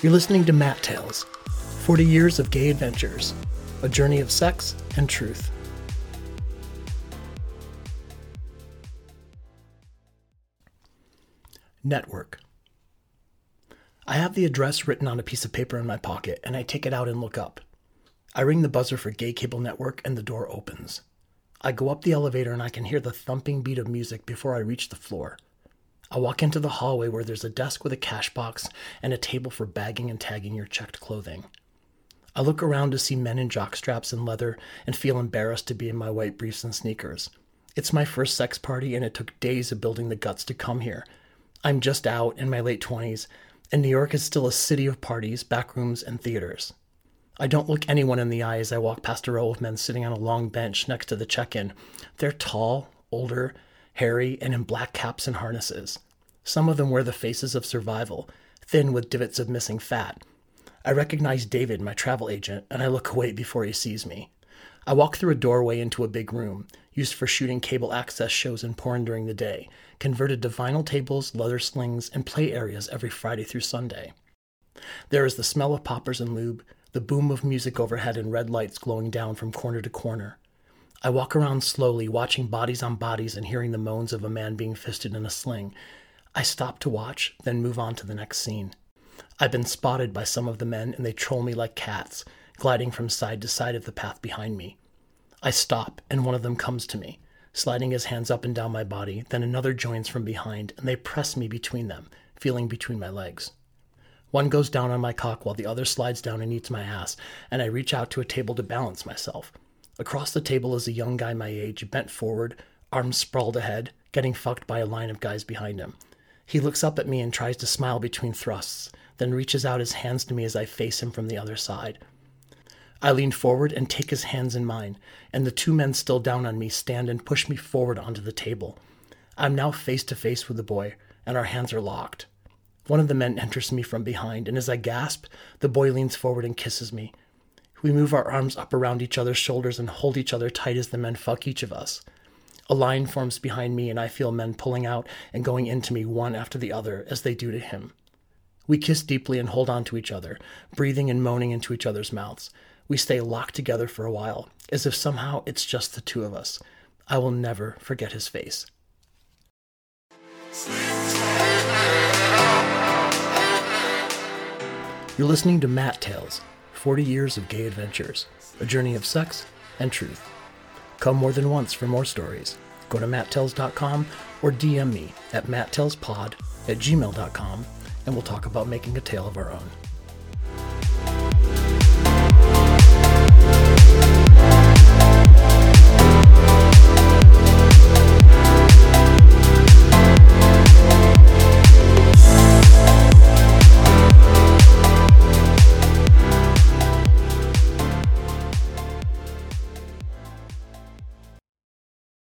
You're listening to Matt Tales 40 Years of Gay Adventures, a journey of sex and truth. Network. I have the address written on a piece of paper in my pocket, and I take it out and look up. I ring the buzzer for Gay Cable Network, and the door opens. I go up the elevator, and I can hear the thumping beat of music before I reach the floor. I walk into the hallway where there's a desk with a cash box and a table for bagging and tagging your checked clothing. I look around to see men in jockstraps and leather and feel embarrassed to be in my white briefs and sneakers. It's my first sex party and it took days of building the guts to come here. I'm just out in my late 20s, and New York is still a city of parties, backrooms, and theaters. I don't look anyone in the eye as I walk past a row of men sitting on a long bench next to the check in. They're tall, older, hairy, and in black caps and harnesses. Some of them wear the faces of survival, thin with divots of missing fat. I recognize David, my travel agent, and I look away before he sees me. I walk through a doorway into a big room, used for shooting cable access shows and porn during the day, converted to vinyl tables, leather slings, and play areas every Friday through Sunday. There is the smell of poppers and lube, the boom of music overhead, and red lights glowing down from corner to corner. I walk around slowly, watching bodies on bodies and hearing the moans of a man being fisted in a sling. I stop to watch, then move on to the next scene. I've been spotted by some of the men, and they troll me like cats, gliding from side to side of the path behind me. I stop, and one of them comes to me, sliding his hands up and down my body. Then another joins from behind, and they press me between them, feeling between my legs. One goes down on my cock while the other slides down and eats my ass, and I reach out to a table to balance myself. Across the table is a young guy my age, bent forward, arms sprawled ahead, getting fucked by a line of guys behind him. He looks up at me and tries to smile between thrusts, then reaches out his hands to me as I face him from the other side. I lean forward and take his hands in mine, and the two men still down on me stand and push me forward onto the table. I'm now face to face with the boy, and our hands are locked. One of the men enters me from behind, and as I gasp, the boy leans forward and kisses me, we move our arms up around each other's shoulders and hold each other tight as the men fuck each of us. A line forms behind me, and I feel men pulling out and going into me one after the other as they do to him. We kiss deeply and hold on to each other, breathing and moaning into each other's mouths. We stay locked together for a while, as if somehow it's just the two of us. I will never forget his face. You're listening to Matt Tales 40 Years of Gay Adventures, a journey of sex and truth. Come more than once for more stories. Go to matttells.com or DM me at matttelspod at gmail.com and we'll talk about making a tale of our own.